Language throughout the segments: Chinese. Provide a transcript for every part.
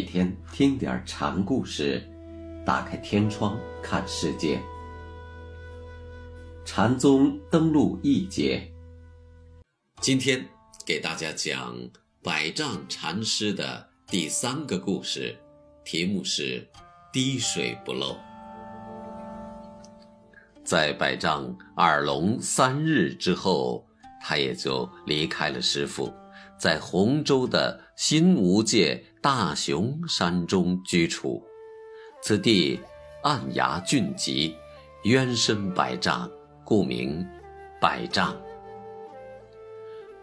每天听点禅故事，打开天窗看世界。禅宗登陆一节，今天给大家讲百丈禅师的第三个故事，题目是“滴水不漏”。在百丈耳聋三日之后，他也就离开了师傅。在洪州的新吴界大雄山中居处，此地暗崖峻急，渊深百丈，故名百丈。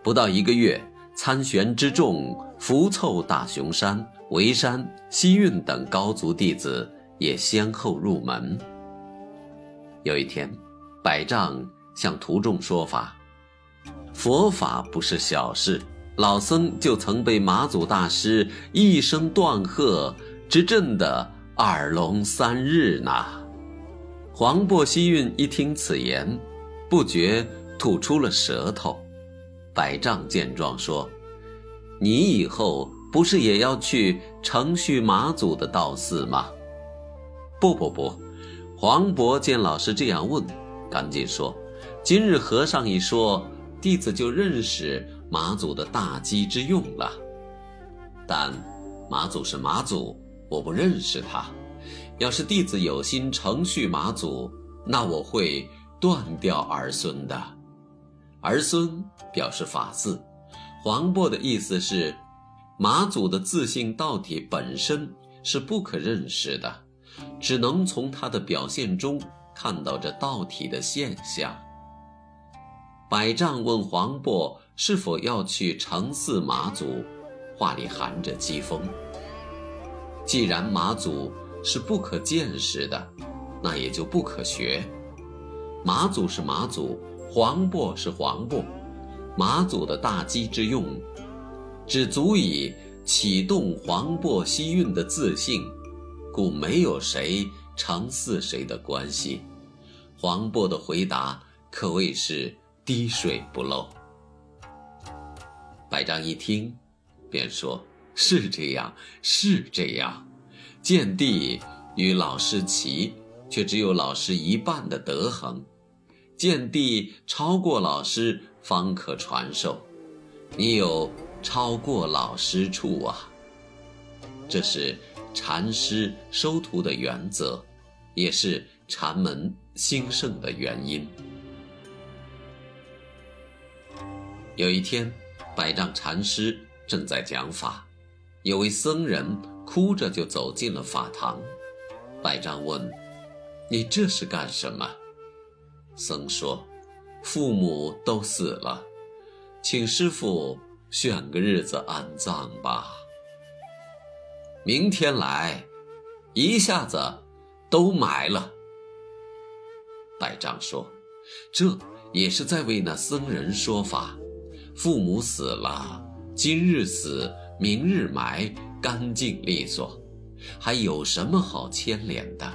不到一个月，参玄之众浮凑大雄山、沩山、西运等高足弟子也先后入门。有一天，百丈向徒众说法：“佛法不是小事。”老僧就曾被马祖大师一声断喝，直震得耳聋三日呢。黄檗希运一听此言，不觉吐出了舌头。百丈见状说：“你以后不是也要去承续马祖的道寺吗？”不不不，黄渤见老师这样问，赶紧说：“今日和尚一说，弟子就认识。”马祖的大机之用了，但马祖是马祖，我不认识他。要是弟子有心承续马祖，那我会断掉儿孙的。儿孙表示法字，黄渤的意思是，马祖的自性道体本身是不可认识的，只能从他的表现中看到这道体的现象。百丈问黄渤。是否要去承祀马祖？话里含着讥讽。既然马祖是不可见识的，那也就不可学。马祖是马祖，黄渤是黄渤，马祖的大机之用，只足以启动黄渤西运的自信，故没有谁承祀谁的关系。黄渤的回答可谓是滴水不漏。百丈一听，便说：“是这样，是这样。见地与老师齐，却只有老师一半的德行；见地超过老师，方可传授。你有超过老师处啊！这是禅师收徒的原则，也是禅门兴盛的原因。有一天。”百丈禅师正在讲法，有位僧人哭着就走进了法堂。百丈问：“你这是干什么？”僧说：“父母都死了，请师傅选个日子安葬吧。明天来，一下子都埋了。”百丈说：“这也是在为那僧人说法。”父母死了，今日死，明日埋，干净利索，还有什么好牵连的？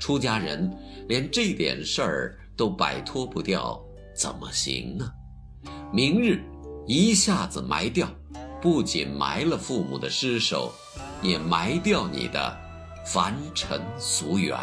出家人连这点事儿都摆脱不掉，怎么行呢？明日一下子埋掉，不仅埋了父母的尸首，也埋掉你的凡尘俗缘。